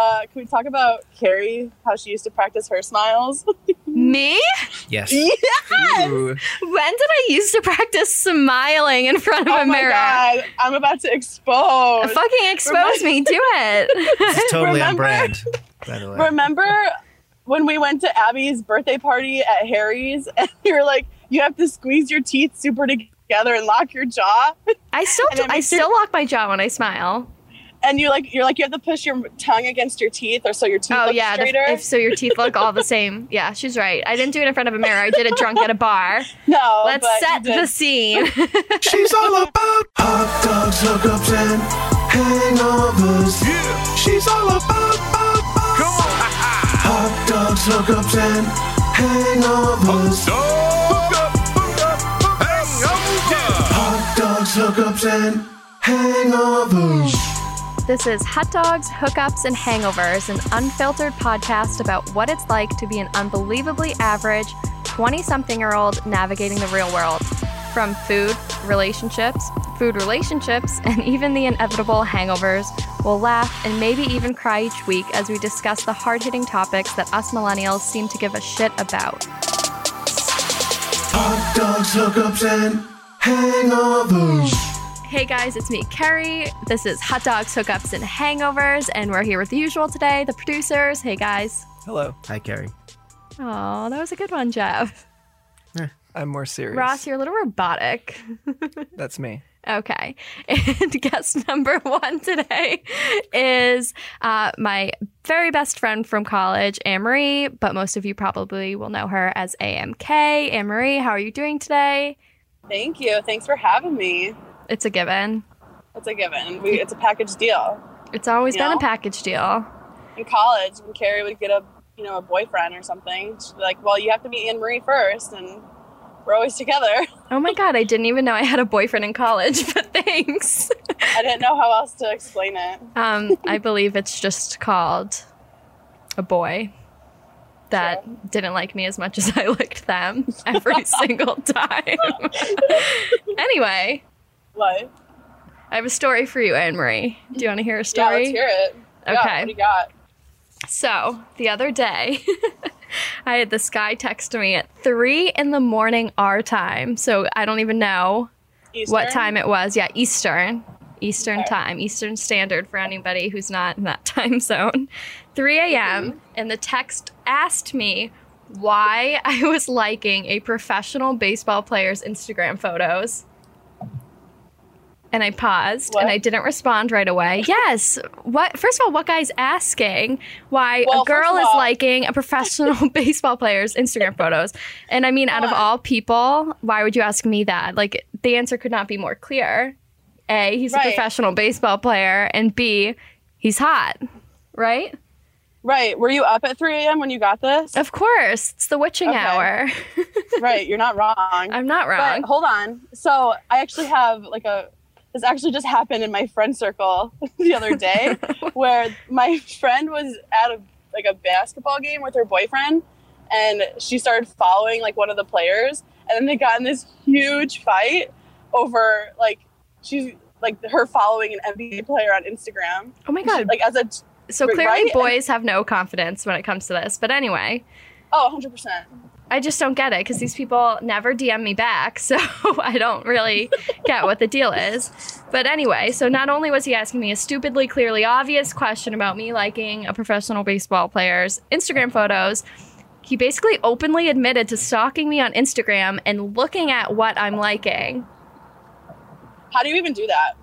Uh, can we talk about Carrie? How she used to practice her smiles? Me? Yes. yes. Ooh. When did I used to practice smiling in front of Oh a my mirror? god! I'm about to expose. Fucking expose me. Do it. It's is totally on Remember- brand, by the way. Remember when we went to Abby's birthday party at Harry's, and you were like, "You have to squeeze your teeth super together and lock your jaw," I still do, I makes your- still lock my jaw when I smile. And you like you're like you have to push your tongue against your teeth, or so your teeth Oh look yeah, the- straighter. if so your teeth look all the same. Yeah, she's right. I didn't do it in front of a mirror. I did it drunk at a bar. no, Let's but set you did. the scene. She's all about hot dogs, hookups, and hangovers. Yeah. She's all about, about, about Come on. hot dogs, hookups, and hangovers. Hook up, hook up, hangover. Hot dogs, hookups, and hangovers. This is Hot Dogs, Hookups, and Hangovers, an unfiltered podcast about what it's like to be an unbelievably average 20 something year old navigating the real world. From food, relationships, food relationships, and even the inevitable hangovers, we'll laugh and maybe even cry each week as we discuss the hard hitting topics that us millennials seem to give a shit about. Hot dogs, hookups, and hangovers. Hey guys, it's me, Carrie. This is Hot Dogs, Hookups, and Hangovers, and we're here with the usual today, the producers. Hey guys. Hello. Hi, Carrie. Oh, that was a good one, Jeff. I'm more serious. Ross, you're a little robotic. That's me. Okay. And guest number one today is uh, my very best friend from college, Anne Marie, but most of you probably will know her as AMK. Anne Marie, how are you doing today? Thank you. Thanks for having me. It's a given. It's a given. We, it's a package deal. It's always You been a package deal. In college, when Carrie would get a you know a boyfriend or something, she'd be like, "Well, you have to meet Anne Marie first, and we're always together." Oh my God, I didn't even know I had a boyfriend in college, but thanks. I didn't know how else to explain it. Um, I believe it's just called a boy that didn't like me as much as I liked them every single time. anyway, What? I have a story for you, Anne Marie. Do you want to hear a Yeah, story? let's hear it. Yeah, Okay. what do you got? So the other day, I had this guy text me at three in the morning our time. So I don't even know what time it was. Yeah, Eastern. Eastern Okay. time, Eastern Standard for anybody who's not in that time zone. 3 a.m. Mm-hmm. And the text asked me why I was liking a professional baseball player's Instagram photos. And I paused What? and I didn't respond right away. Yes. What first of all, what guy's asking why Well, a girl is all- liking a professional baseball player's Instagram photos? And I mean, out of all people, why would you ask me that? Like the answer could not be more clear. A, he's a professional baseball player, and B, he's hot. Right? Right. Were you up at 3 a.m. when you got this? Of course. It's the witching Okay. hour. right. You're not wrong. I'm not wrong. But hold on. So I actually have like a. This actually just happened in my friend circle the other day, where my friend was at a like a basketball game with her boyfriend, and she started following like one of the players, and then they got in this huge fight over like she's like her following an NBA player on Instagram. oh my god. Like as a so clearly right? boys have no confidence when it comes to this. But anyway, oh, 100 percent. I just don't get it because these people never DM me back. So I don't really get what the deal is. But anyway, so not only was he asking me a stupidly, clearly obvious question about me liking a professional baseball player's Instagram photos, he basically openly admitted to stalking me on Instagram and looking at what I'm liking. How do you even do that?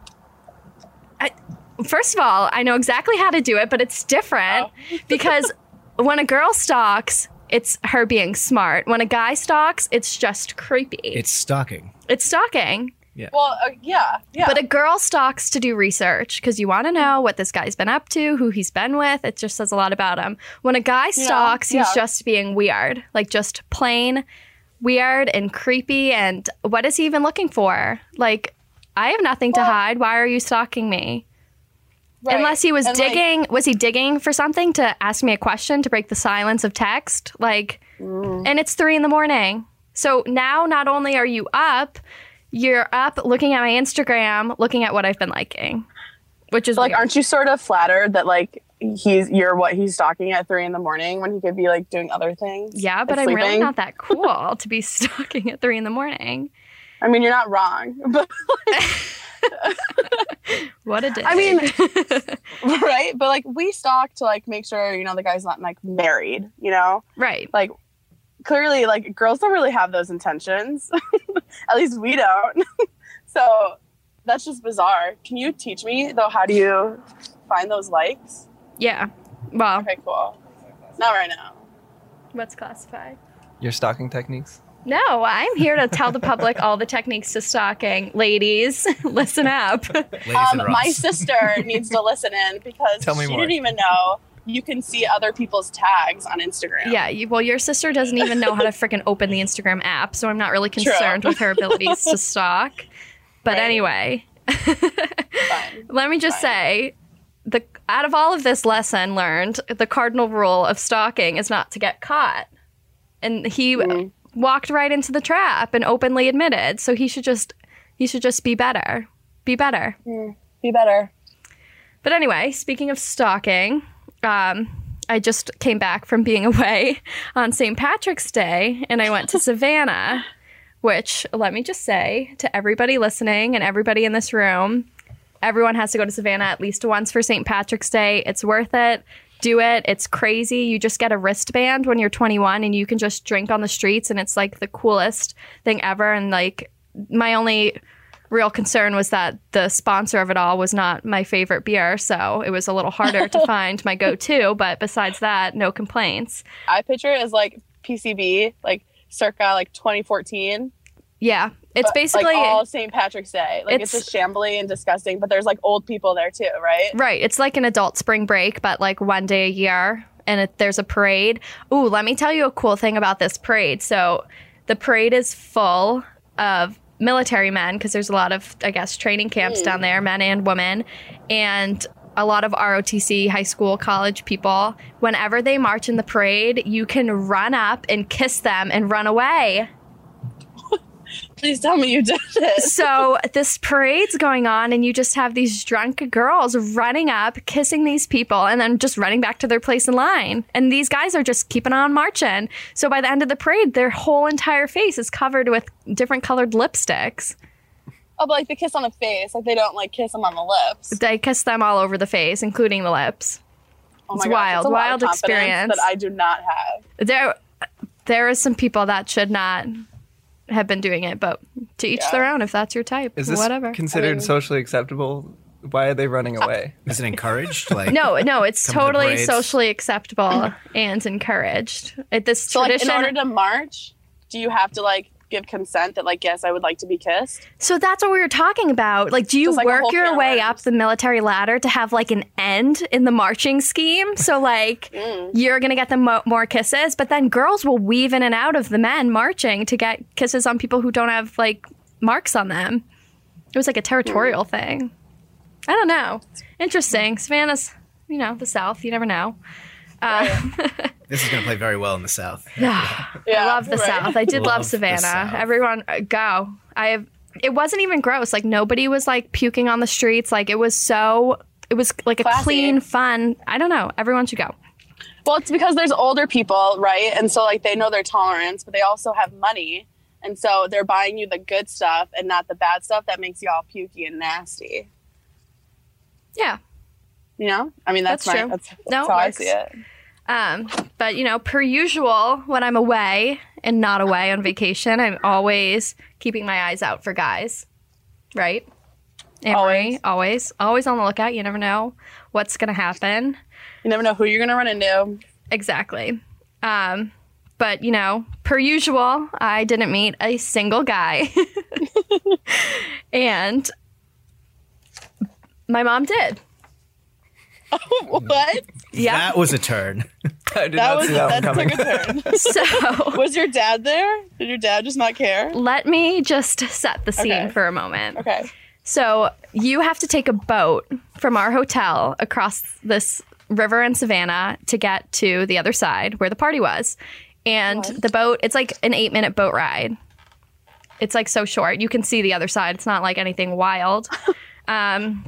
First of all, I know exactly how to do it, but it's different oh. because when a girl stalks, it's her being smart. When a guy stalks, it's just creepy. It's stalking. it's stalking. Yeah. Well, uh, yeah, yeah. But a girl stalks to do research because you want to know what this guy's been up to, who he's been with. It just says a lot about him. When a guy Yeah, stalks, he's yeah. just being weird, like just plain weird and creepy. And what is he even looking for? Like, I have nothing to hide. Why are you stalking me? Right. Unless he was And, like, digging, was he digging for something to ask me a question to break the silence of text? Like, Mm. and it's three in the morning. So now not only are you up, you're up looking at my Instagram, looking at what I've been liking, which is like weird. aren't you sort of flattered that like he's you're what he's stalking at three in the morning when he could be like doing other things. Yeah, but like I'm really not that cool to be stalking at three in the morning. I mean, you're not wrong, but What a day. I mean- right. But like we stalk to like make sure you know the guy's not like married. You know, right. like clearly like girls don't really have those intentions. At least we don't. so that's just bizarre. Can you teach me though? How do you find those likes? Yeah. Well, Okay, cool. Not right now. what's classified? Your stalking techniques? No, I'm here to tell the public all the techniques to stalking. Ladies, listen up. Ladies Um, my sister needs to listen in because Tell me she more. didn't even know you can see other people's tags on Instagram. Yeah, you, well, your sister doesn't even know how to freaking open the Instagram app, so I'm not really True. concerned with her abilities to stalk. But Right. anyway, let me just Fine. say the out of all of this lesson learned, the cardinal rule of stalking is not to get caught. And he Mhm. Walked right into the trap and openly admitted, so he should just he should just be better. Be better. Be better. But anyway, speaking of stalking, um, I just came back from being away on St. Patrick's Day and I went to Savannah, which let me just say to everybody listening and everybody in this room, everyone has to go to Savannah at least once for St. Patrick's Day. It's worth it. Do it. It's crazy. You just get a wristband when you're 21 and you can just drink on the streets and it's like the coolest thing ever and like my only real concern was that the sponsor of it all was not my favorite beer, so it was a little harder to find my go-to. But besides that, no complaints. I picture it as like PCB, like circa like 2014. Yeah, it's but, basically like all St. Patrick's Day. Like it's, It's- just shambly and disgusting, but there's like old people there too, right? right. It's like an adult spring break, but like one day a year, and it, there's a parade. Ooh, let me tell you a cool thing about this parade. So the parade is full of military men because there's a lot of I guess training camps down hmm. there, men and women, and a lot of ROTC high school, college people. Whenever they march in the parade, you can run up and kiss them and run away. Please tell me you did it. So this parade's going on, and you just have these drunk girls running up, kissing these people, and then just running back to their place in line. And these guys are just keeping on marching. So by the end of the parade, their whole entire face is covered with different colored lipsticks. Oh, but like the kiss on the face, like they don't like kiss them on the lips. They kiss them all over the face, including the lips. Oh It's my gosh, wild, that's a lot of wild experience. that I do not have. There, there are some people that should not have been doing it, but to each Yeah. their own. If that's your type, Is this whatever. considered I mean- socially acceptable? Why are they running away? Is it encouraged? Like No, no, it's Come to totally socially acceptable and encouraged. It, this So like tradition. in order to march, do you have to like give consent that like yes, I would like to be kissed? so that's what we were talking about. Like, do you Just like work your way up the military ladder to have like an end in the marching scheme? So like, Mm. you're gonna get the mo- more kisses, but then girls will weave in and out of the men marching to get kisses on people who don't have like marks on them. It was like a territorial Mm. thing. I don't know. Interesting. Savannah's, you know, the South. You never know. Uh, this is going to play very well in the South. yeah. Yeah, I love the right. South. I did love, Love Savannah. Everyone uh, go. I have. It wasn't even gross. Like nobody was like puking on the streets. Like it was so. It was like a Classy. clean, fun. I don't know. Everyone should go. Well, it's because there's older people, right? And so like they know their tolerance, but they also have money. And so they're buying you the good stuff and not the bad stuff that makes you all pukey and nasty. Yeah. You know? I mean that's, That's my true. that's, that's No, how I see it. Um, but you know, per usual, when I'm away and not away on vacation, I'm always keeping my eyes out for guys. Right? Amory, Always. always, always on the lookout. You never know what's gonna happen. You never know who you're gonna run into. Exactly. Um, but you know, per usual, I didn't meet a single guy, and my mom did. what? Yeah. That was a turn. I did That not was see that one coming. took a turn. So was your dad there? Did your dad just not care? let me just set the scene Okay. for a moment. Okay. So you have to take a boat from our hotel across this river in Savannah to get to the other side where the party was. And the boat, it's like an eight minute boat ride. It's like so short. You can see the other side. It's not like anything wild. um,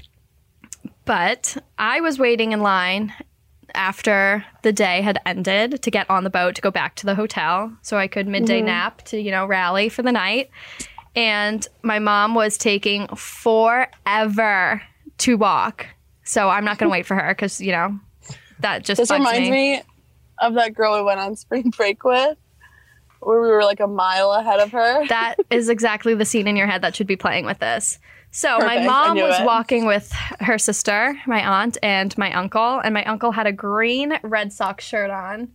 but I was waiting in line after the day had ended to get on the boat to go back to the hotel so I could midday mm-hmm. nap to, you know, rally for the night. And my mom was taking forever to walk. So I'm not going to wait for her because, you know, that just This reminds me of that girl we went on spring break with, where we were like a mile ahead of her. that is exactly the scene in your head that should be playing with this. So my Perfect. I mom was it. walking with her sister, my aunt, and my uncle, and my uncle had a green Red Sox shirt on.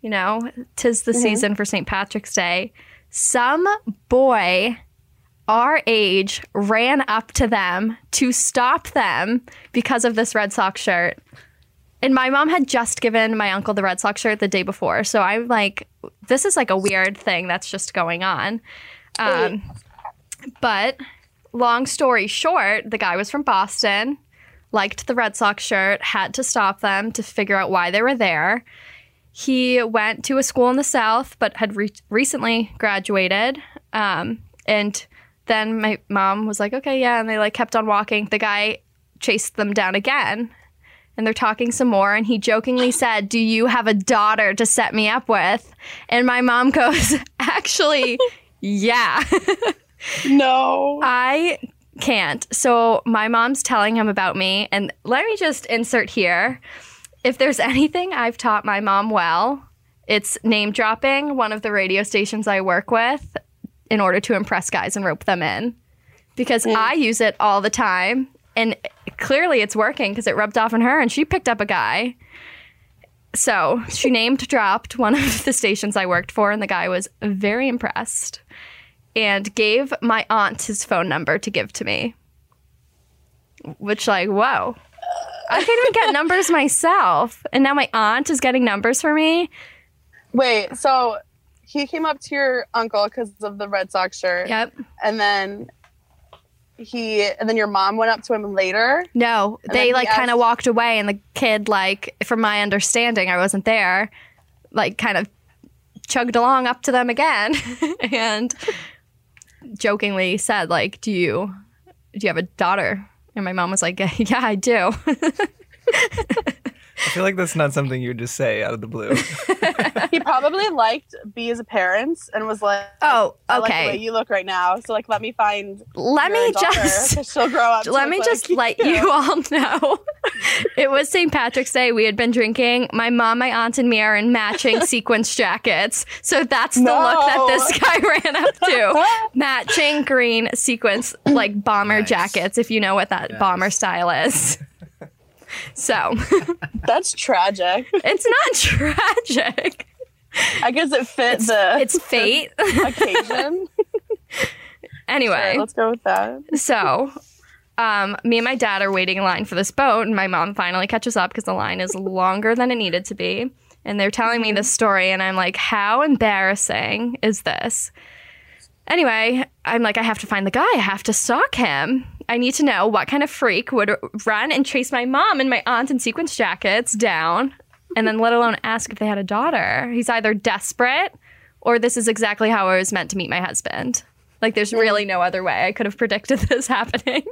You know, tis the season for St. Patrick's Day. Some boy our age ran up to them to stop them because of this Red Sox shirt. And my mom had just given my uncle the Red Sox shirt the day before. So I'm like, this is like a weird thing that's just going on. Um, but long story short, the guy was from Boston, liked the Red Sox shirt, had to stop them to figure out why they were there. He went to a school in the South, but had re- recently graduated. Um, and then my mom was like, okay, yeah. And they like kept on walking. The guy chased them down again. And they're talking some more. And he jokingly said, Do you have a daughter to set me up with? And my mom goes, Actually, yeah. no. I can't. So my mom's telling him about me. And let me just insert here if there's anything I've taught my mom well, it's name dropping one of the radio stations I work with in order to impress guys and rope them in. Because I use it all the time. And clearly it's working because it rubbed off on her and she picked up a guy. So she named dropped one of the stations I worked for, and the guy was very impressed and gave my aunt his phone number to give to me. Which, like, whoa. I can't even get numbers myself. And now my aunt is getting numbers for me. Wait, so he came up to your uncle because of the Red Sox shirt, Yep. and then he, and then your mom went up to him later. No, they he like kind of walked away, and the kid, like, from my understanding, I wasn't there, like, kind of chugged along up to them again and jokingly said, like, do you, do you have a daughter? And my mom was like, yeah, I do. I feel like that's not something you would just say out of the blue. He probably liked B's appearance and was like, oh, I like the way okay. you look right now. So like, let me find Let your me just. she'll grow up. let me look just like let you all know. it was St. Patrick's Day. We had been drinking. My mom, my aunt, and me are in matching sequence jackets. So that's the look that this guy ran up to. matching green sequence, like bomber Nice. jackets, if you know what that bomber style is. So That's tragic. it's not tragic. I guess it fits the It's fate. occasion. anyway. Sure, let's go with that. So, um, me and my dad are waiting in line for this boat, and my mom finally catches up because the line is longer than it needed to be. And they're telling me this story, and I'm like, how embarrassing is this? Anyway, I'm like, I have to find the guy. I have to stalk him. I need to know what kind of freak would run and chase my mom and my aunt in sequence jackets down, and then let alone ask if they had a daughter. He's either desperate or this is exactly how I was meant to meet my husband. Like, there's really no other way I could have predicted this happening.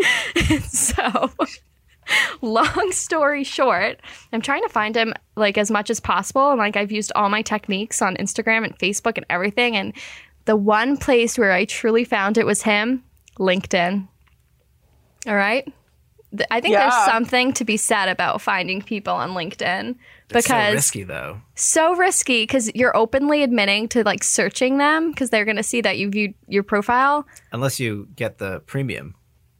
so, long story short, I'm trying to find him like as much as possible. And like, I've used all my techniques on Instagram and Facebook and everything. And the one place where I truly found it was him LinkedIn. All right. I think there's something to be said about finding people on LinkedIn It's so because risky though. so risky because you're openly admitting to like searching them because they're going to see that you viewed your profile. Unless you get the premium.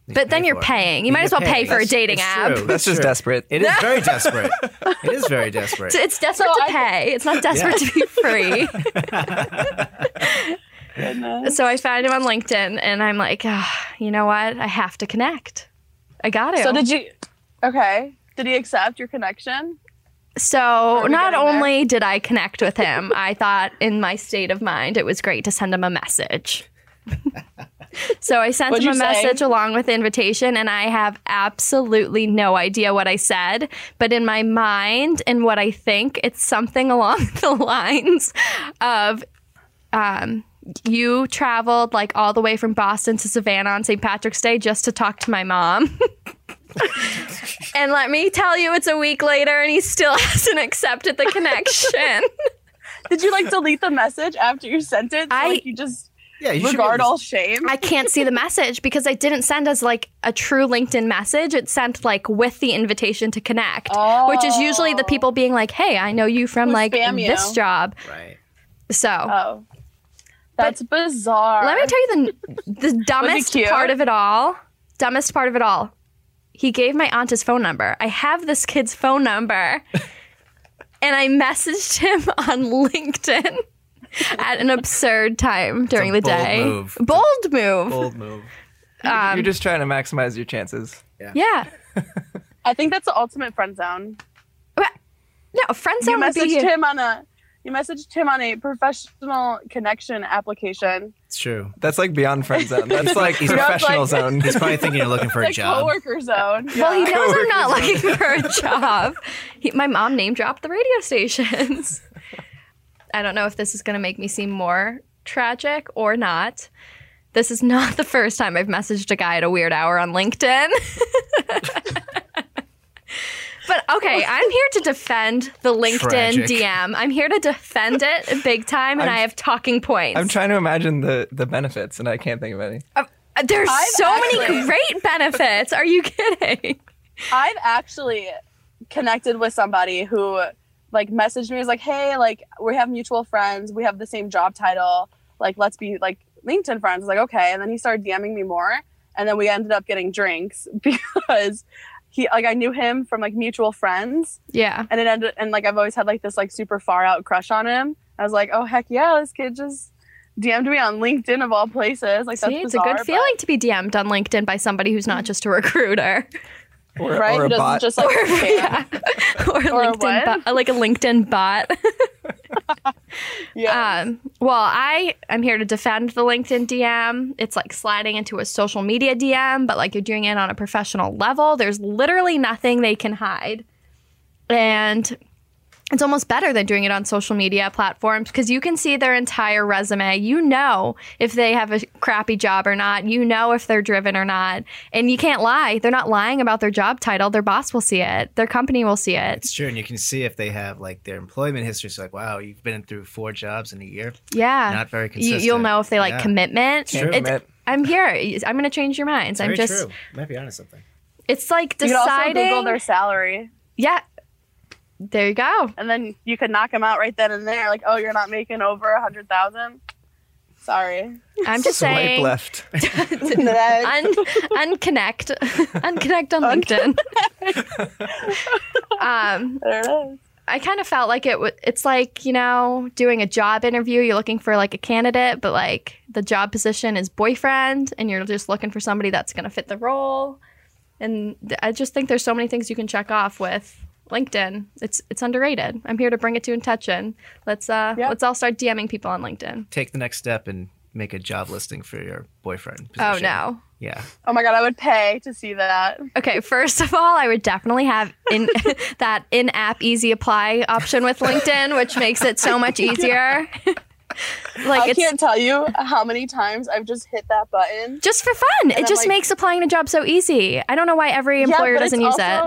But then you're paying. You might as well pay paid. for a dating app. true. That's just desperate. It is very desperate. It is very desperate. So it's desperate So to I- pay. It's not desperate to be free. Goodness. so I found him on LinkedIn and I'm like, ah, you know what? I have to connect. I got to. So did you? Okay. Did he accept your connection? So not getting there? only did I connect with him, I thought in my state of mind it was great to send him a message. so I sent What'd him a you say? message along with the invitation, and I have absolutely no idea what I said. But in my mind and what I think, it's something along the lines of um, you traveled like all the way from Boston to Savannah on St. Patrick's Day just to talk to my mom. and let me tell you, it's a week later and he still hasn't accepted the connection. Did you like delete the message after you sent it? So, I- like you just Yeah, you should be regard all shame. I can't see the message because I didn't send as like a true LinkedIn message. It sent like with the invitation to connect, which is usually the Oh. people being like, "Hey, I know you from Who like spam you. this job." Right. So Oh, that's bizarre. let me tell you the the dumbest part of it all. Dumbest part of it all. He gave my aunt his phone number. I have this kid's phone number, and I messaged him on LinkedIn at an absurd time during a the bold day. move. Bold move. Bold move. Um, You're just trying to maximize your chances. yeah. Yeah. I think that's the ultimate friend zone. No, friend You zone would be messaged here. him on a you messaged him on a professional connection application. It's true. That's like beyond friend zone. That's like He's- professional like- zone. He's probably thinking you're looking for a job. Like job. coworker zone. Well, he Yeah. knows I'm not looking for a job. He, my mom name dropped the radio stations. I don't know if this is going to make me seem more tragic or not. This is not the first time I've messaged a guy at a weird hour on LinkedIn. But okay, I'm here to defend the LinkedIn Tragic. DM. I'm here to defend it big time, and i I'm- have talking points. I'm trying to imagine the, the benefits, and I can't think of any. Uh, There's I've so many great benefits. Are you kidding? I've actually connected with somebody who like messaged me was like, "Hey, like we have mutual friends. We have the same job title. Like let's be like LinkedIn friends." I was like, "Okay." And then he started DMing me more, and then we ended up getting drinks because he like I knew him from like mutual friends, Yeah. and it ended and like I've always had like this like super far out crush on him. I was like, "Oh heck yeah, this kid just." DM'd me on LinkedIn of all places. Like that's See, it's a good but- feeling to be DM'd on LinkedIn by somebody who's not just a recruiter. Or, right? or Who a doesn't bot. just like spam. yeah. or, Or LinkedIn what? bot, like a LinkedIn bot. yeah. um, well, I am here to defend the LinkedIn DM. It's like sliding into a social media DM, but like you're doing it on a professional level. There's literally nothing they can hide. And it's almost better than doing it on social media platforms because you can see their entire resume. You know if they have a crappy job or not. You know if they're driven or not. And you can't lie. They're not lying about their job title. Their boss will see it, their company will see it. It's true, and you can see if they have like their employment history. It's like, wow, you've been through four jobs in a year. Yeah. Not very consistent. you'll know if they like Yeah. commitment. Can't It's- commit. I'm here. I'm going to change your minds. I'm just. true. Might be onto something. It's like deciding. You could also deciding. Google their salary, yeah. There you go. and then you could knock them out right then and there. Like, oh, you're not making over a hundred thousand. Sorry. I'm just Swipe saying. left. Next. Un- unconnect, unconnect on LinkedIn. um, there it is. I kind of felt like it. W- it's like you know, doing a job interview. You're looking for like a candidate, but like the job position is boyfriend, and you're just looking for somebody that's going to fit the role. And th- I just think there's so many things you can check off with LinkedIn. It's it's underrated. I'm here to bring it to attention. Let's uh Yeah. let's all start DMing people on LinkedIn. Take the next step and make a job listing for your boyfriend. Oh position. no. Yeah. Oh my god, I would pay to see that. Okay, first of all, I would definitely have in that in-app easy apply option with LinkedIn, which makes it so much easier. like I can't tell you how many times I've just hit that button. just for fun. It I'm just like- makes applying a job so easy. I don't know why every employer yeah, doesn't it's use it.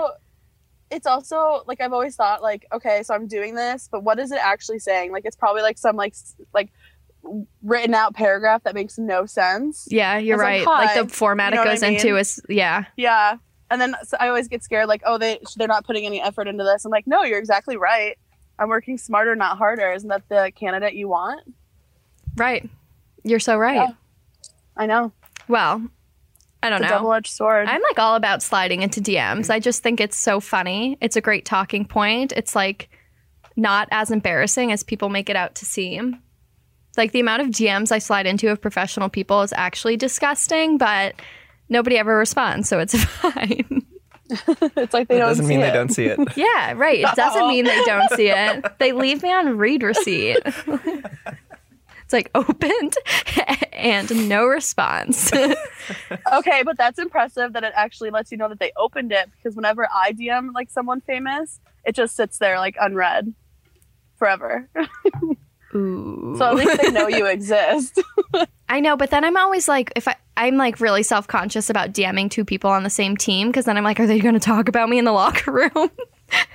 It's also like I've always thought like, okay, so I'm doing this, but what is it actually saying? Like it's probably like some like like written out paragraph that makes no sense. Yeah, you're It's like, right. Like, the format you know it what I goes into is yeah. Yeah. And then so I always get scared like, oh, they they're not putting any effort into this. I'm like, no, you're exactly right. I'm working smarter, not harder. Isn't that the candidate you want? Right. You're so right. Yeah. I know. Well, I don't It's know. double edged sword. I'm like all about sliding into DMs. I just think it's so funny. It's a great talking point. It's like not as embarrassing as people make it out to seem. Like the amount of DMs I slide into of professional people is actually disgusting, but nobody ever responds, so it's fine. it's like they That don't see. doesn't see mean it. they don't see it. yeah, right. It doesn't mean they don't see it. They leave me on read receipt. it's like opened and no response. Okay, but that's impressive that it actually lets you know that they opened it because whenever I DM like someone famous, it just sits there like unread forever. Ooh. So at least they know you exist. I know, but then I'm always like, if I, I'm like really self conscious about DMing two people on the same team because then I'm like, are they going to talk about me in the locker room?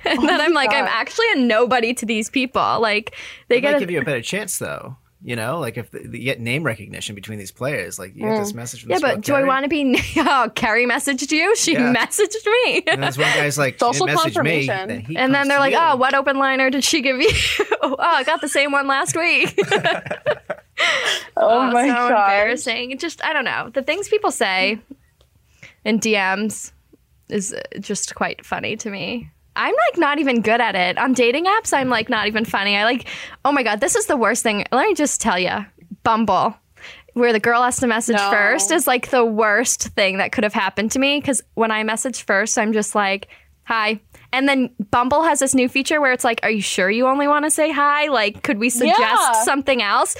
and then oh I'm like, I'm actually a nobody to these people. Like they get give you a better chance, though. You know, like if the, you get name recognition between these players, like you get this message from yeah, but girl, do I want to be? Oh, Carrie messaged you. She Yeah. messaged me. And this one guy's like, she Social didn't me. confirmation. Then he And then they're like, you. "Oh, what open liner did she give you? oh, I got the same one last week." Oh, my so god. embarrassing. Just I don't know. The things people say in DMs is uh, just quite funny to me. I'm like not even good at it. On dating apps, I'm like not even funny. I like, oh my God, this is the worst thing. Let me just tell you Bumble, where the girl has to message No. first, is like the worst thing that could have happened to me. Because when I message first, I'm just like, hi. And then Bumble has this new feature where it's like, are you sure you only want to say hi? Like, could we suggest Yeah. something else?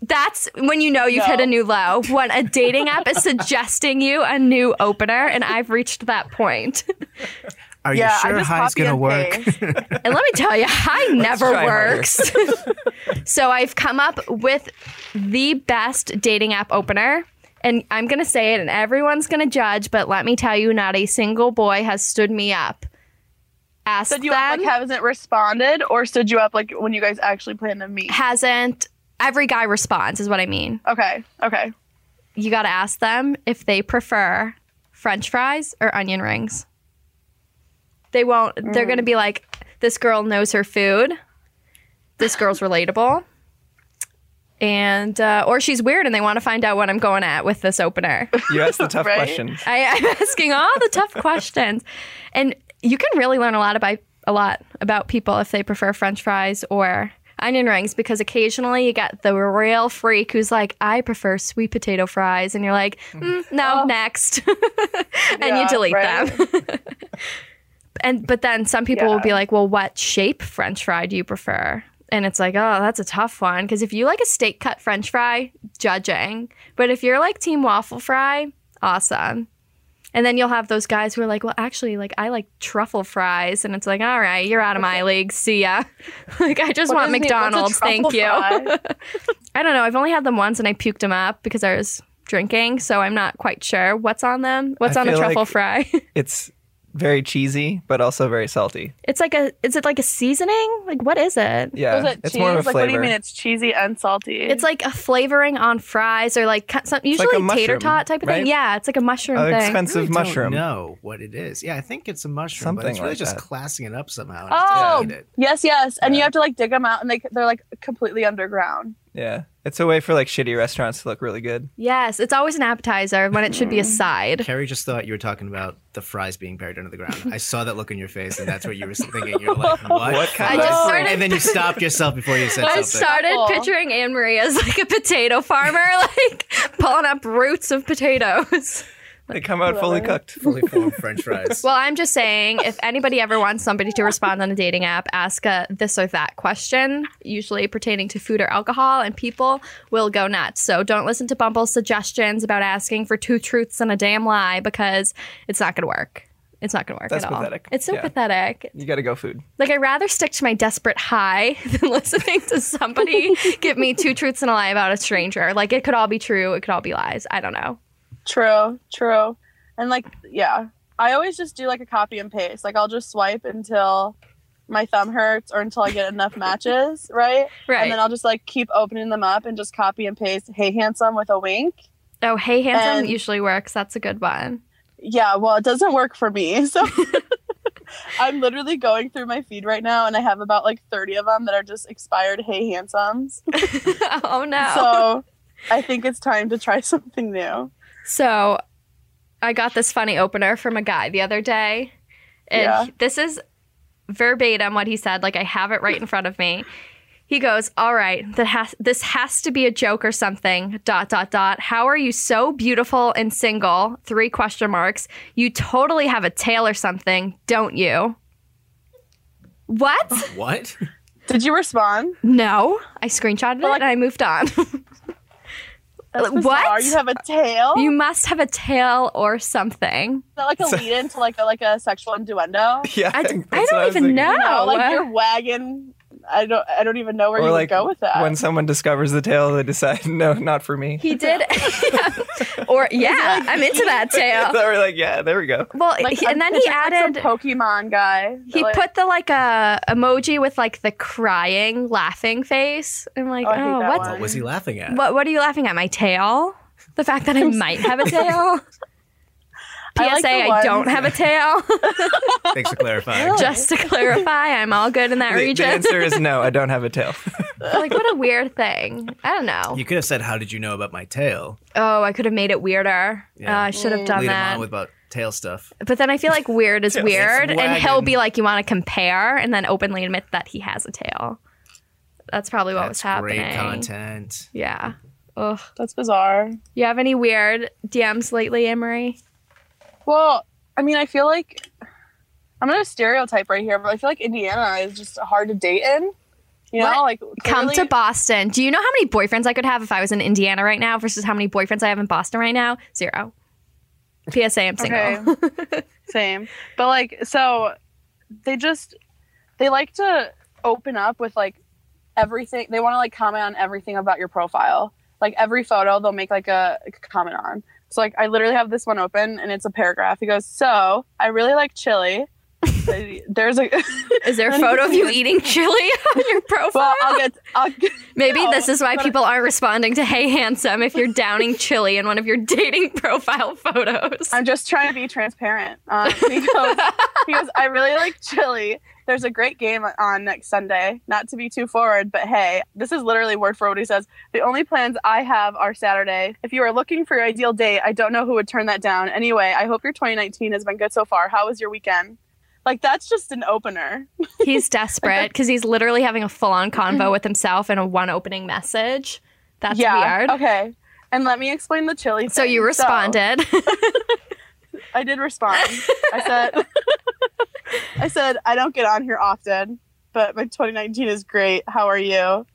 That's when you know you've hit a new low. When a dating app is suggesting you a new opener, and I've reached that point. Are Yeah, you I sure just high's copy gonna and work? And let me tell you, hi never works. so I've come up with the best dating app opener. And I'm going to say it, and everyone's going to judge, but let me tell you, not a single boy has stood me up. Ask Stood you them, up like hasn't responded, or stood you up like when you guys actually plan to meet? hasn't. Every guy responds, is what I mean. Okay, okay. You got to ask them if they prefer French fries or onion rings. They won't. They're going to be like, this girl knows her food. This girl's relatable. And, uh, or she's weird and they want to find out what I'm going at with this opener. You ask the tough Right? questions. I, I'm asking all the tough questions. And you can really learn a lot about a lot about people if they prefer French fries or onion rings because occasionally you get the real freak who's like, I prefer sweet potato fries, and you're like, mm, no, next, and you delete right. them. And but then some people will be like, well, what shape French fry do you prefer? And it's like, oh, that's a tough one because if you like a steak cut French fry, judging. But if you're like team waffle fry, awesome. And then you'll have those guys who are like, well, actually, like I like truffle fries, and it's like, all right, you're out of my league. See ya. like I just What want does it mean? What's McDonald's. Thank you. I don't know. I've only had them once, and I puked them up because I was drinking, so I'm not quite sure what's on them. What's I on a truffle like- fry? It's very cheesy, but also very salty. it's like a. Is it like a seasoning? Like what is it? Yeah, Was it it's cheese? more of a like, flavor. what do you mean? It's cheesy and salty. It's like a flavoring on fries or like cut- some, usually like a tater tot type of thing. Yeah, it's like a mushroom An thing. expensive really don't mushroom. know what it is. Yeah, I think it's a mushroom, but Something it's really like just that. classing it up somehow. and oh just eat it. yes, yes, and you have to like dig them out, and they they're like completely underground. Yeah, it's a way for like shitty restaurants to look really good. Yes, it's always an appetizer when it should be a mm. side. Carrie just thought you were talking about the fries being buried under the ground. I saw that look in your face, and that's what you were thinking. You're like, what? What kind I of just restaurant? started- And then you stopped yourself before you said something. I something. started Awful. picturing Anne Marie as like a potato farmer, like pulling up roots of potatoes. They come out fully cooked. Fully formed French fries. Well, I'm just saying, if anybody ever wants somebody to respond on a dating app, ask a this or that question, usually pertaining to food or alcohol, and people will go nuts. So don't listen to Bumble's suggestions about asking for two truths and a damn lie because it's not going to work. It's not going to work That's at all. pathetic. It's so Yeah. pathetic. You got to go food. Like, I'd rather stick to my desperate high than listening to somebody give me two truths and a lie about a stranger. Like, it could all be true, it could all be lies. I don't know. True, true, and like yeah, I always just do like a copy and paste. Like I'll just swipe until my thumb hurts or until I get enough matches, right? Right. And then I'll just like keep opening them up and just copy and paste. Hey, handsome with a wink. oh, hey, handsome And- usually works. That's a good one. Yeah, well, it doesn't work for me. So I'm literally going through my feed right now and I have about like 30 of them that are just expired hey handsomes. oh, no. So I think it's time to try something new. So I got this funny opener from a guy the other day. And Yeah. this is verbatim what he said. Like I have it right in front of me. He goes, "All right, that has this has to be a joke or something." Dot dot dot. How are you so beautiful and single? Three question marks. You totally have a tail or something, don't you? What? what? Did you respond? No. I screenshotted it like- and I moved on. That's What? bizarre. You have a tail? you must have a tail or something. Is that like a lead into like a like a sexual innuendo? Yeah, I, I don't was even thinking. know. You know, like you're wagging I don't I don't even know where Or you like would go with that. when someone discovers the tail, they decide, no, not for me. He did. or yeah, I'm into that tail. so we're like, yeah, there we go. Well, Like, he- and then he picturing, like, some added. Pokemon guy. He Like, put the like a emoji with like the crying, laughing face. I'm like, Oh, oh, that what's one. What was he laughing at? what? What are you laughing at? My tail? The fact that I might have a tail. I like I don't have a tail. Thanks for clarifying. Just to clarify, I'm all good in that The, the answer is no, I don't have a tail. like, what a weird thing. I don't know. You could have said, "How did you know about my tail?" Oh, I could have made it weirder. Yeah. Uh, I should have done Lead him that. on with about tail stuff. But then I feel like weird is weird, and he'll be like, "You want to compare," and then openly admit that he has a tail. That's probably what was happening. great content. Yeah. Ugh. That's bizarre. You have any weird DMs lately, Emery? Well, I mean, I feel like I'm gonna stereotype right here, but I feel like Indiana is just hard to date in. You know, What? like Come to Boston. Do you know how many boyfriends I could have if I was in Indiana right now versus how many boyfriends I have in Boston right now? Zero. PSA, I'm single. Okay. Same. But like so they just they like to open up with like everything they want to like comment on everything about your profile. Like every photo they'll make like a comment on. So like I literally have this one open and it's a paragraph. He goes, "So, I really like chili." There's a Is there a photo of you eating chili on your profile? Well, I'll get I'll get Maybe no, this is why people aren't responding to Hey Handsome if you're downing chili in one of your dating profile photos. I'm just trying to be transparent. Um, he, goes, he goes, I really like chili. There's a great game on next Sunday. Not to be too forward, but hey, this is literally word for what he says. The only plans I have are Saturday. If you are looking for your ideal date, I don't know who would turn that down. Anyway, I hope your 2019 has been good so far. How was your weekend? Like, that's just an opener. He's desperate because he's literally having a full on convo with himself in a one opening message. That's yeah. weird. Okay. And let me explain the chili So you responded. I did respond. I said, I said, I don't get on here often, but my 2019 is great. How are you?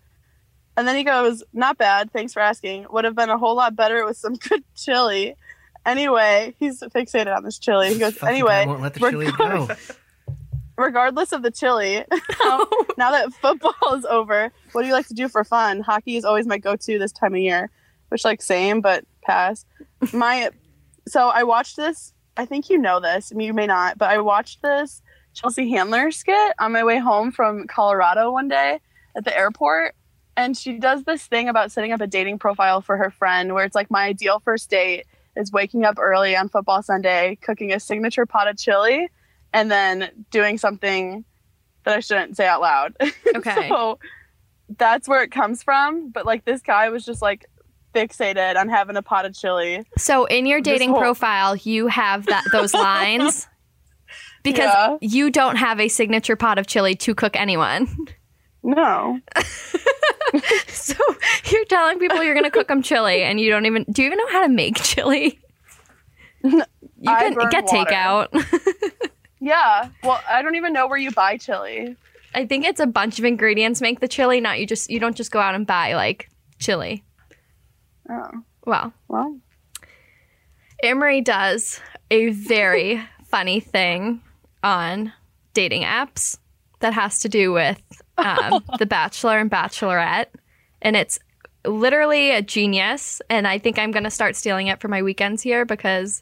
And then he goes, Not bad. Thanks for asking. Would have been a whole lot better with some good chili. Anyway, he's fixated on this chili. He goes, Fucking Anyway, guy won't let the chili going- go. regardless of the chili, now, oh. now that football is over, what do you like to do for fun? Hockey is always my go-to this time of year, which like same, but pass. My, so I watched this. I think you know this. I mean, you may not, but I watched this Chelsea Handler skit on my way home from Colorado one day at the airport. And she does this thing about setting up a dating profile for her friend where it's like my ideal first date is waking up early on football Sunday, cooking a signature pot of chili, and then doing something that I shouldn't say out loud. Okay. so that's where it comes from. But like this guy was just like fixated on having a pot of chili. So in your dating whole- profile, you have that those lines because Yeah. you don't have a signature pot of chili to cook anyone. No. So you're telling people you're going to cook them chili, and you don't even do you even know how to make chili? You can get water. takeout. Yeah. Well, I don't even know where you buy chili. I think it's a bunch of ingredients make the chili. Not you just you don't just go out and buy like chili. Oh. Well, Well. Emery does a very funny thing on dating apps that has to do with um, The Bachelor and Bachelorette. And it's literally a genius. And I think I'm going to start stealing it for my weekends here because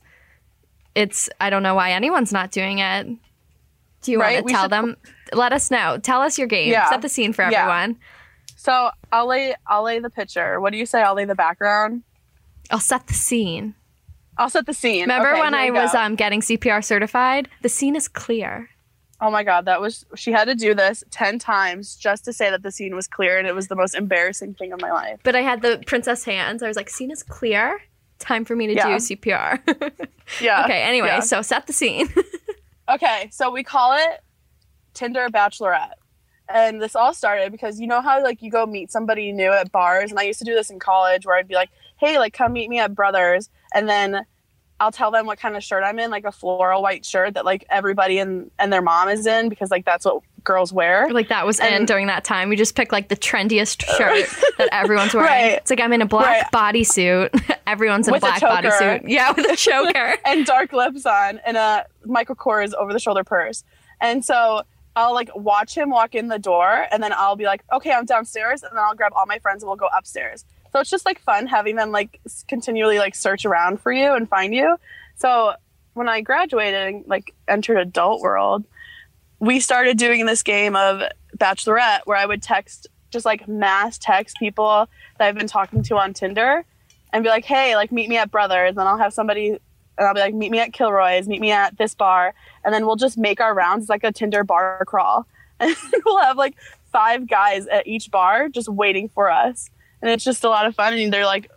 it's, I don't know why anyone's not doing it. Do you Right, want we to tell should- them? Let us know. Tell us your game. Yeah. Set the scene for Yeah. So I'll lay I'll lay the picture. What do you say? I'll lay the background. I'll set the scene. I'll set the scene. Remember Okay, when I was um, getting CPR certified? The scene is clear. Oh my god, that was she had to do this ten times just to say that the scene was clear, and it was the most embarrassing thing of my life. But I had the princess hands. I was like, scene is clear. Time for me to Yeah. do CPR. Yeah. okay, anyway, yeah. so set the scene. Okay, so we call it Tinder Bachelorette. And this all started because you know how like you go meet somebody new at bars and I used to do this in college where I'd be like, "Hey, like come meet me at Brothers." And then I'll tell them what kind of shirt I'm in, like a floral white shirt that like everybody and and their mom is in because like that's what girls wear. like that was in And- during that time. We just picked like the trendiest uh, shirt that everyone's wearing. Right. It's like I'm in a black Right. bodysuit. Everyone's in With a a black bodysuit. Yeah, with a choker. and dark lips on and a Michael Kors over the shoulder purse. And so I'll like watch him walk in the door and then I'll be like, okay, I'm downstairs. And then I'll grab all my friends and we'll go upstairs. So it's just like fun having them like continually like search around for you and find you. So when I graduated and like entered adult world, we started doing this game of Bachelorette where I would text just like mass text people that I've been talking to on Tinder and be like, hey, like meet me at Brothers. And then I'll have somebody and I'll be like, meet me at Kilroy's, meet me at this bar. And then we'll just make our rounds It's like a Tinder bar crawl. And we'll have like five guys at each bar just waiting for us. And it's just a lot of fun. And they're like,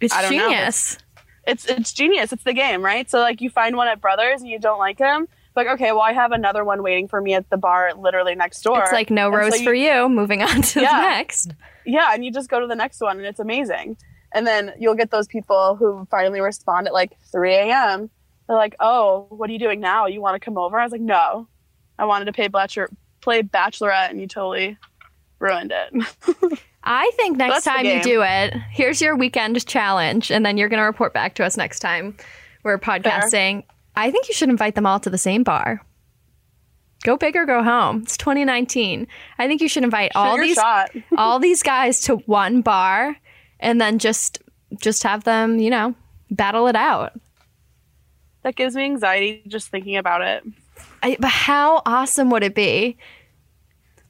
It's I don't know. genius. it's it's genius. It's the game, right? So like you find one at Brothers and you don't like him. Like, okay, well I have another one waiting for me at the bar literally next door. It's like no And so rose you- for you. Moving on to Yeah. the next. yeah, and you just go to the next one and it's amazing. And then you'll get those people who finally respond at like 3 a.m. They're like, "Oh, what are you doing now? You want to come over?" I was like, "No, I wanted to play bachelor play Bachelorette, and you totally ruined it." I think next That's time you do it, here's your weekend challenge, and then you're going to report back to us next time we're podcasting. I think you should invite them all to the same bar. Go big or go home. It's 2019. I think you should invite Shoot all these shot. all these guys to one bar, and then just just have them, you know, battle it out. That gives me anxiety just thinking about it. I, but how awesome would it be?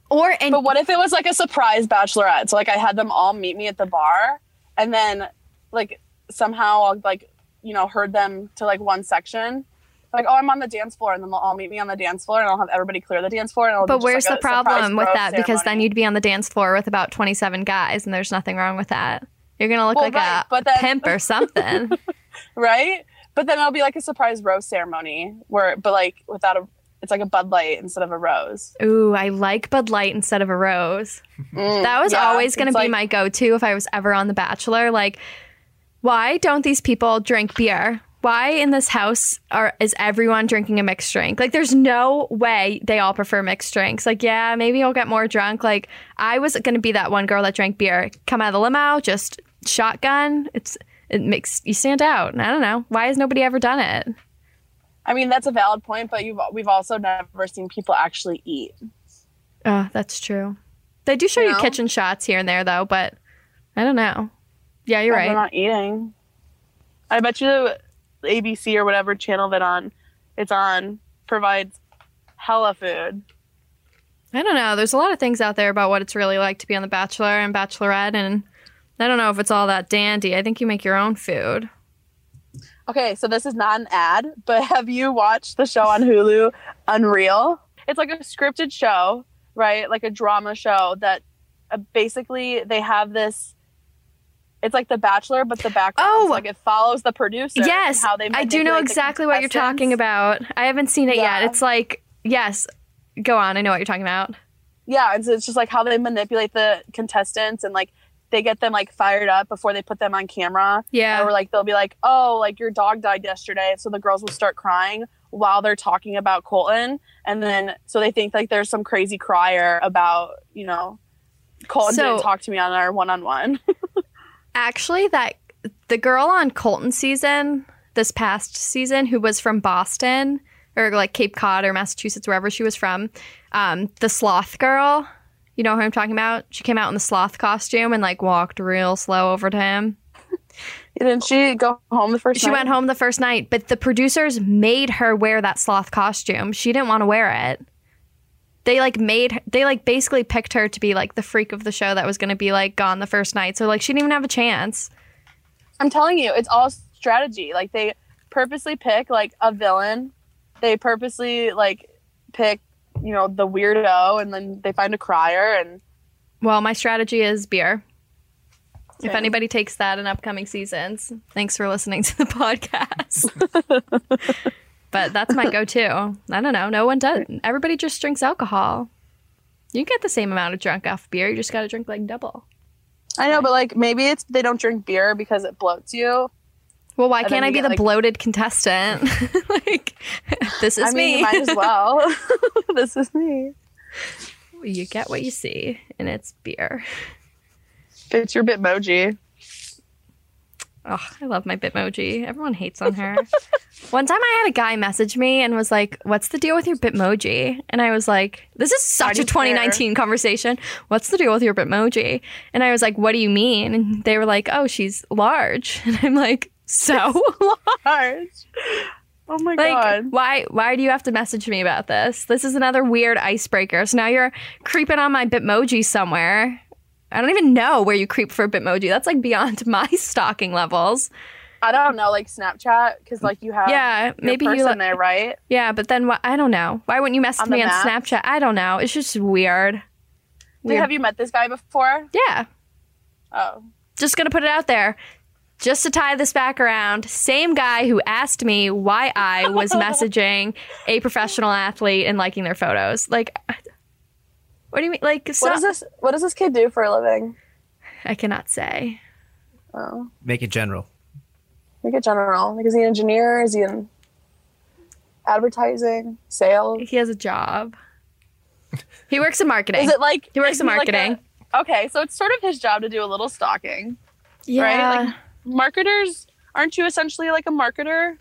Or and But what if it was like a surprise bachelorette? So like I had them all meet me at the bar and then like somehow I'll like, you know, herd them to like one section. Like, oh, I'm on the dance floor, and then they'll all meet me on the dance floor, and I'll have everybody clear the dance floor. And it'll be But just, where's like, the problem with that? Because then you'd be on the dance floor with about 27 guys, and there's nothing wrong with that. You're gonna look Well, like right, a then- pimp or something. right? But then it'll be like a surprise rose ceremony where, but like without a, it's like a Bud Light instead of a rose. Ooh, I like Bud Light instead of a rose. Mm, That was yeah, always gonna be like- my go-to if I was ever on The Bachelor. Like, why don't these people drink beer? Why in this house are is everyone drinking a mixed drink? Like, there's no way they all prefer mixed drinks. Like, yeah, maybe you'll get more drunk. Like, I was gonna be that one girl that drank beer, come out of the limo, just shotgun. It's it makes you stand out. And I don't know why has nobody ever done it. I mean, that's a valid point, but you've we've also never seen people actually eat. Oh, that's true. They do show You you know? kitchen shots here and there, though. But I don't know. Yeah, you're But right. They're not eating. I bet you ABC or whatever channel that on it's on provides hella food. I don't know. There's a lot of things out there about what it's really like to be on The Bachelor and Bachelorette, and I don't know if it's all that dandy. I think you make your own food. Okay, so this is not an ad, but have you watched the show on Hulu, Unreal? It's like a scripted show, right? Like a drama show that uh, basically they have this. It's like The Bachelor, but the background, Oh! like it follows the producer. yes, how they I do know exactly what you're talking about. I haven't seen it Yeah. yet. It's like yes, go on. I know what you're talking about. Yeah, and so it's just like how they manipulate the contestants and like they get them like fired up before they put them on camera. Yeah. Or like they'll be like, "Oh, like your dog died yesterday," so the girls will start crying while they're talking about Colton, and then so they think like there's some crazy crier about you know Colton So- didn't talk to me on our one-on-one. Actually, that the girl on Colton season this past season who was from Boston or like Cape Cod or Massachusetts, wherever she was from, um, the sloth girl. You know who I'm talking about? She came out in the sloth costume and like walked real slow over to him. Didn't she go home the first? She night? went home the first night, but the producers made her wear that sloth costume. She didn't want to wear it. They like made they like basically picked her to be like the freak of the show that was going to be like gone the first night. So like she didn't even have a chance. I'm telling you, it's all strategy. Like they purposely pick like a villain. They purposely like pick, you know, the weirdo and then they find a crier and Well, my strategy is beer. If anybody takes that in upcoming seasons, thanks for listening to the podcast. but that's my go-to. I don't know. No one does. Everybody just drinks alcohol. You get the same amount of drunk off beer. You just got to drink like double. I know, but like maybe it's they don't drink beer because it bloats you. Well, why can't I be get, the like- bloated contestant? like, this is I mean, me. you might as well. this is me. You get what you see, and it's beer. It's your Bitmoji. Oh, I love my Bitmoji. Everyone hates on her. One time I had a guy message me and was like, What's the deal with your Bitmoji? And I was like, This is such a you care? 2019 conversation. What's the deal with your Bitmoji? And I was like, What do you mean? And they were like, Oh, she's large. And I'm like, So? Large. Oh my like, god. why why do you have to message me about this? This is another weird icebreaker. So now you're creeping on my Bitmoji somewhere. I don't even know where you creep for a Bitmoji. That's like beyond my stalking levels. I don't know, like Snapchat, because like you have Yeah, maybe you person like there, right? Yeah, but then what? I don't know. Why wouldn't you message On the me on? Snapchat? I don't know. It's just weird. Wait, Weird. have you met this guy before? Yeah, Oh, just gonna put it out there. Just to tie this back around, same guy who asked me why I was messaging a professional athlete and liking their photos. Like, what do you mean? Like, so, what does this? What does this kid do for a living? I cannot say. Oh, Make it general. make it general. Like, is he an engineer? Is he in advertising, sales? He has a job. He works in marketing. Is it like He works is in like a- marketing. okay, so it's sort of his job to do a little stalking, yeah. right? Like marketers, aren't you essentially like a marketer?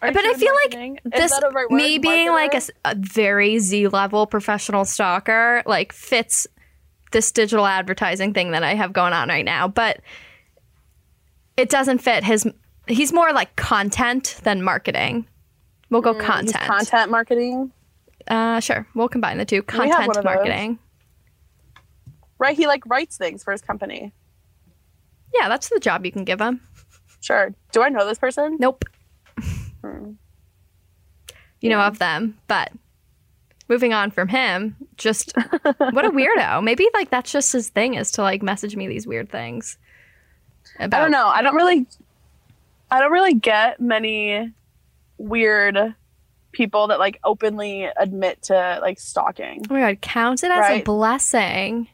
Aren't But I feel like this right me being like a, a very Z level professional stalker like fits this digital advertising thing that I have going on right now, but it doesn't fit his. He's more like content than marketing. We'll go Mm, content. content marketing, Uh, sure, we'll combine the two. We have one Content marketing. right? He like writes things for his company. Yeah, that's the job you can give him. Sure. Do I know this person? Nope. You know of them, but moving on from him, just what a weirdo. Maybe like that's just his thing is to like message me these weird things. About, I don't know. I don't really I don't really get many weird people that like openly admit to like stalking. Oh my god, count it as a blessing.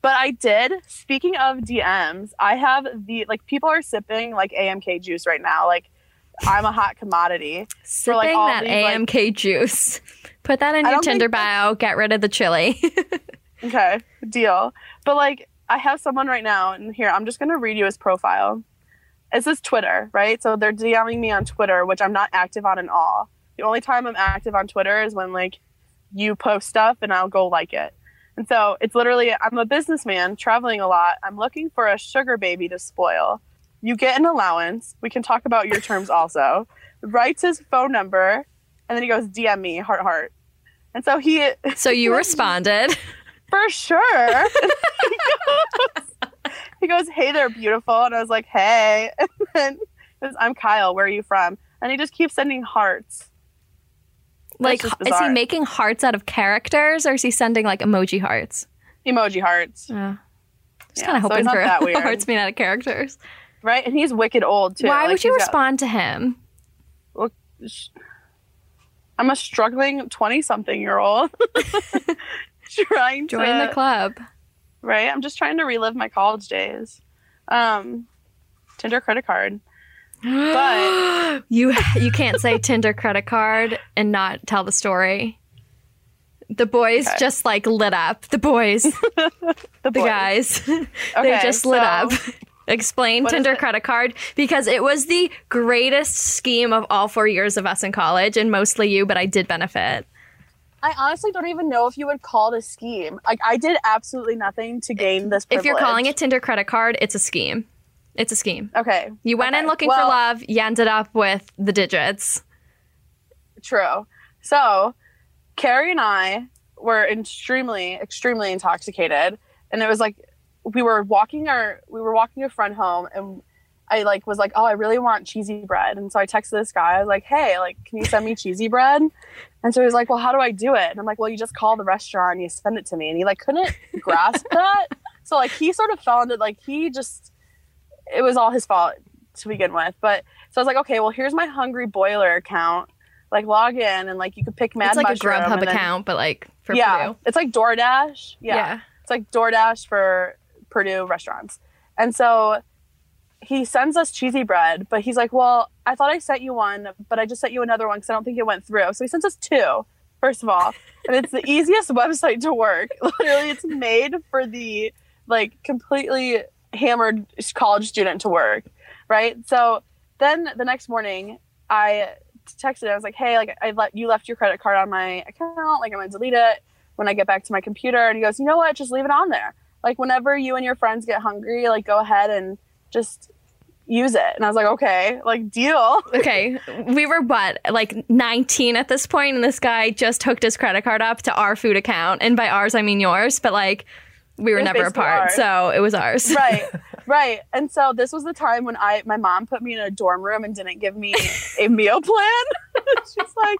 But I did. Speaking of DMs, I have the like people are sipping like AMK juice right now. Like I'm a hot commodity. Sipping like, all that these, like- AMK juice. Put that in I your Tinder bio. Get rid of the chili. Okay, deal. But like I have someone right now and here I'm just gonna read you his profile. It's his Twitter, right? So they're DMing me on Twitter, which I'm not active on at all. The only time I'm active on Twitter is when like you post stuff and I'll go like it. And so it's literally I'm a businessman traveling a lot. I'm looking for a sugar baby to spoil. You get an allowance. We can talk about your terms also. Writes his phone number and then he goes DM me heart heart. And so he so you responded. for sure. he, goes, he goes, Hey there, beautiful. And I was like, Hey. And then he goes, I'm Kyle. Where are you from? And he just keeps sending hearts. like, is he making hearts out of characters or is he sending like emoji hearts? Emoji hearts. Yeah. Just Yeah, kind of hoping not for that weird. hearts made out of characters. Right? And he's wicked old too. Why Like, would you he's got- respond to him? sh- I'm a struggling 20 something year old. trying to Join to the club. right? I'm just trying to relive my college days. Um Tinder credit card. But- you you can't say Tinder credit card and not tell the story. The boys Okay. just like lit up. The boys, The, the boys. guys, they just lit so- up. Explain What Tinder credit card because it was the greatest scheme of all four years of us in college, and mostly you, but I did benefit. I honestly don't even know if you would call it a scheme. Like I did absolutely nothing to gain this. If you're calling privilege. it Tinder credit card, it's a scheme. It's a scheme. okay, You went in Okay, looking for love. You ended up with the digits. true. So, Carrie and I were extremely, extremely intoxicated, and it was like we were walking our, we were walking a friend home, and I like was like, oh, I really want cheesy bread, and so I texted this guy. I was like, hey, like, can you send me cheesy bread? And so he was like, well, how do I do it? And I'm like, well, you just call the restaurant, and you send it to me, and he like couldn't grasp that. So like he sort of fell into like he just, it was all his fault to begin with. But so I was like, okay, well, here's my Hungry Boiler account. Like log in and like you could pick Mad it's like Mushroom, a Grubhub account, but like for yeah, Purdue. it's like DoorDash. Yeah. it's like DoorDash for Purdue restaurants. And so he sends us cheesy bread, but he's like, "Well, I thought I sent you one, but I just sent you another one because I don't think it went through." So he sends us two. First of all, and it's the easiest website to work. Literally, it's made for the like completely hammered college student to work, right? So then the next morning, I texted. I was like, "Hey, like I let you left your credit card on my account. Like I'm gonna delete it when I get back to my computer." And he goes, "You know what? Just leave it on there. Like whenever you and your friends get hungry, like go ahead and just use it." And I was like, "Okay, like deal." Okay, we were what, like 19 at this point, and this guy just hooked his credit card up to our food account. And by ours, I mean yours, but like we were never apart, ours. so it was ours. right right and so this was the time when i my mom put me in a dorm room and didn't give me a meal plan she's like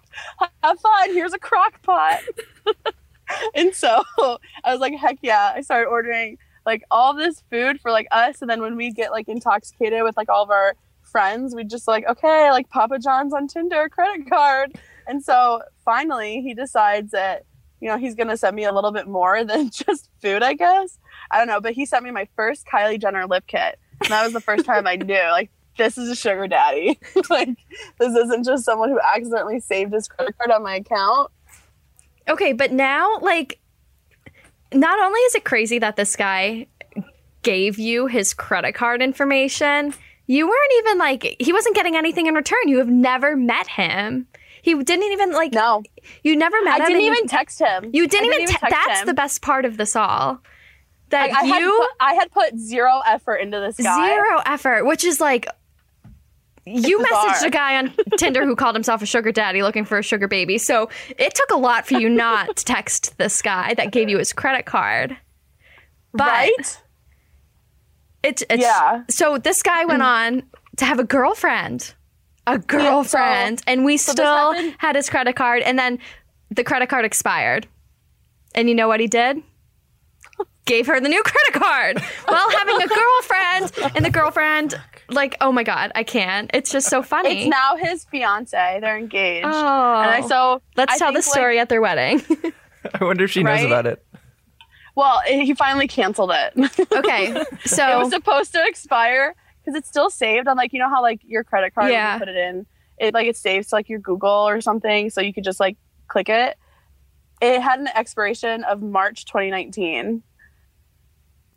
have fun here's a crock pot and so i was like heck yeah i started ordering like all this food for like us and then when we get like intoxicated with like all of our friends we just like okay like papa john's on tinder credit card and so finally he decides that you know he's gonna send me a little bit more than just food i guess I don't know, but he sent me my first Kylie Jenner lip kit. And that was the first time I knew, like, this is a sugar daddy. like, this isn't just someone who accidentally saved his credit card on my account. Okay, but now, like, not only is it crazy that this guy gave you his credit card information, you weren't even like, he wasn't getting anything in return. You have never met him. He didn't even like, No, you never met I him. I didn't even text him. You didn't, I even. te- text that's him. the best part of this all. That I, had you put, I had put zero effort into this guy. zero effort, which is like. You messaged a guy on Tinder who called himself a sugar daddy looking for a sugar baby. So it took a lot for you not to text this guy that gave you his credit card. But right? it's, it's Yeah. So this guy went mm. on to have a girlfriend. A girlfriend. and we this still had his credit card and then the credit card expired. And you know what he did? Gave her the new credit card while having a girlfriend. And the girlfriend, like, oh my God, I can't. It's just so funny. It's now his fiance. They're engaged. Oh. And I so Let's I tell the think, like- story at their wedding. I wonder if she knows about it. well, eh, he finally canceled it. okay. So it was supposed to expire because it's still saved on like you know how like your credit card when Yeah. you put it in it like it saves to like your google or something so you could just like click it it had an expiration of march 2019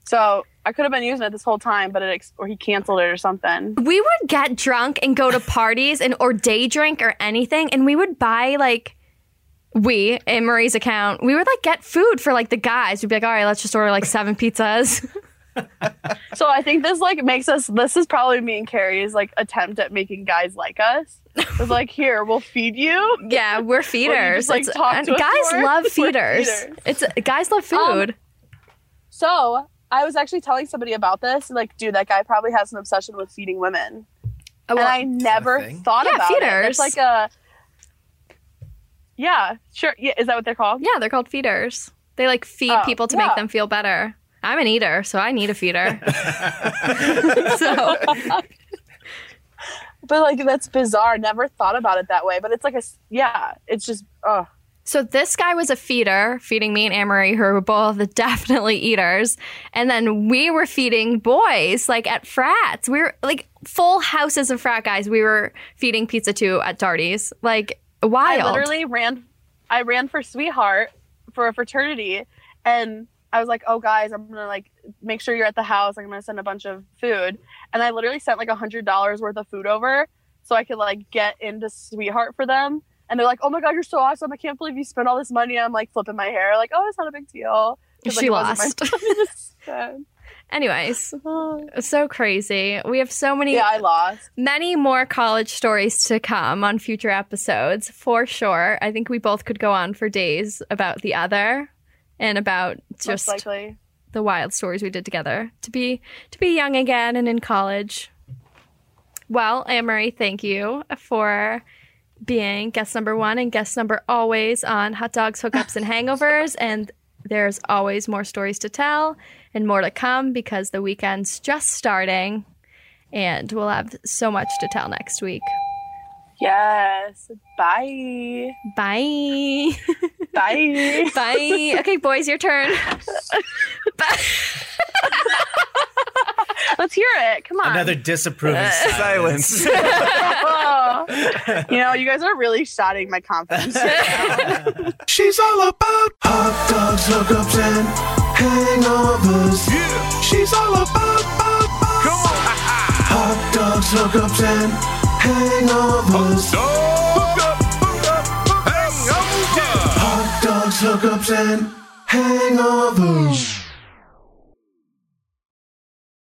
so i could have been using it this whole time but it ex- or he canceled it or something we would get drunk and go to parties and or day drink or anything and we would buy like we in Marie's account, we would like get food for like the guys. We'd be like, all right, let's just order like seven pizzas. so i think this like makes us this is probably me and carrie's like attempt at making guys like us it's like here we'll feed you yeah, we're feeders. just, like, It's- talk and to guys love feeders. feeders. It's guys love um, food. So I was actually telling somebody about this. Like, dude, that guy probably has an obsession with feeding women. Oh, and I never thought Yeah, about it. feeders. It's like a yeah, sure. Yeah, is that what they're called? yeah, they're called feeders. They like feed Oh, people to yeah. make them feel better. I'm an eater, so I need a feeder. so But like that's bizarre. Never thought about it that way. But it's like a yeah. It's just oh So this guy was a feeder, feeding me and Amory, who were both definitely eaters. And then we were feeding boys, like at frats. We were like full houses of frat guys. We were feeding pizza to at Darty's. Like wild. I literally ran. I ran for sweetheart for a fraternity, and I was like, "Oh, guys, I'm gonna like make sure you're at the house. I'm gonna send a bunch of food." And I literally sent like a hundred dollars worth of food over, so I could like get into sweetheart for them. And they're like, "Oh my god, you're so awesome! I can't believe you spent all this money." I'm like flipping my hair, like, "Oh, it's not a big deal." like, She lost. my money to spend. Anyways, uh-huh. so crazy. We have so many yeah, I lost. many more college stories to come on future episodes for sure. I think we both could go on for days about the other and about just the wild stories we did together to be to be young again and in college. Well, Anne-Marie, thank you for being guest number one and guest number always on Hot Dogs, Hookups, and Hangovers. And there's always more stories to tell and more to come because the weekend's just starting. And we'll have so much to tell next week. Yes. Bye. Bye. Bye. Bye. Okay, boys, your turn. Bye. Let's hear it. Come on. Another disapproving Silence. silence. Oh. you know, you guys are really shotting my confidence. She's all about hot dogs, hookups, and hangovers. Yeah, She's all about, about, about come on. hot dogs, hookups, and hangovers. Dog, oh, hook up, hook up, hangover. Hot dogs, hookups, and hangovers.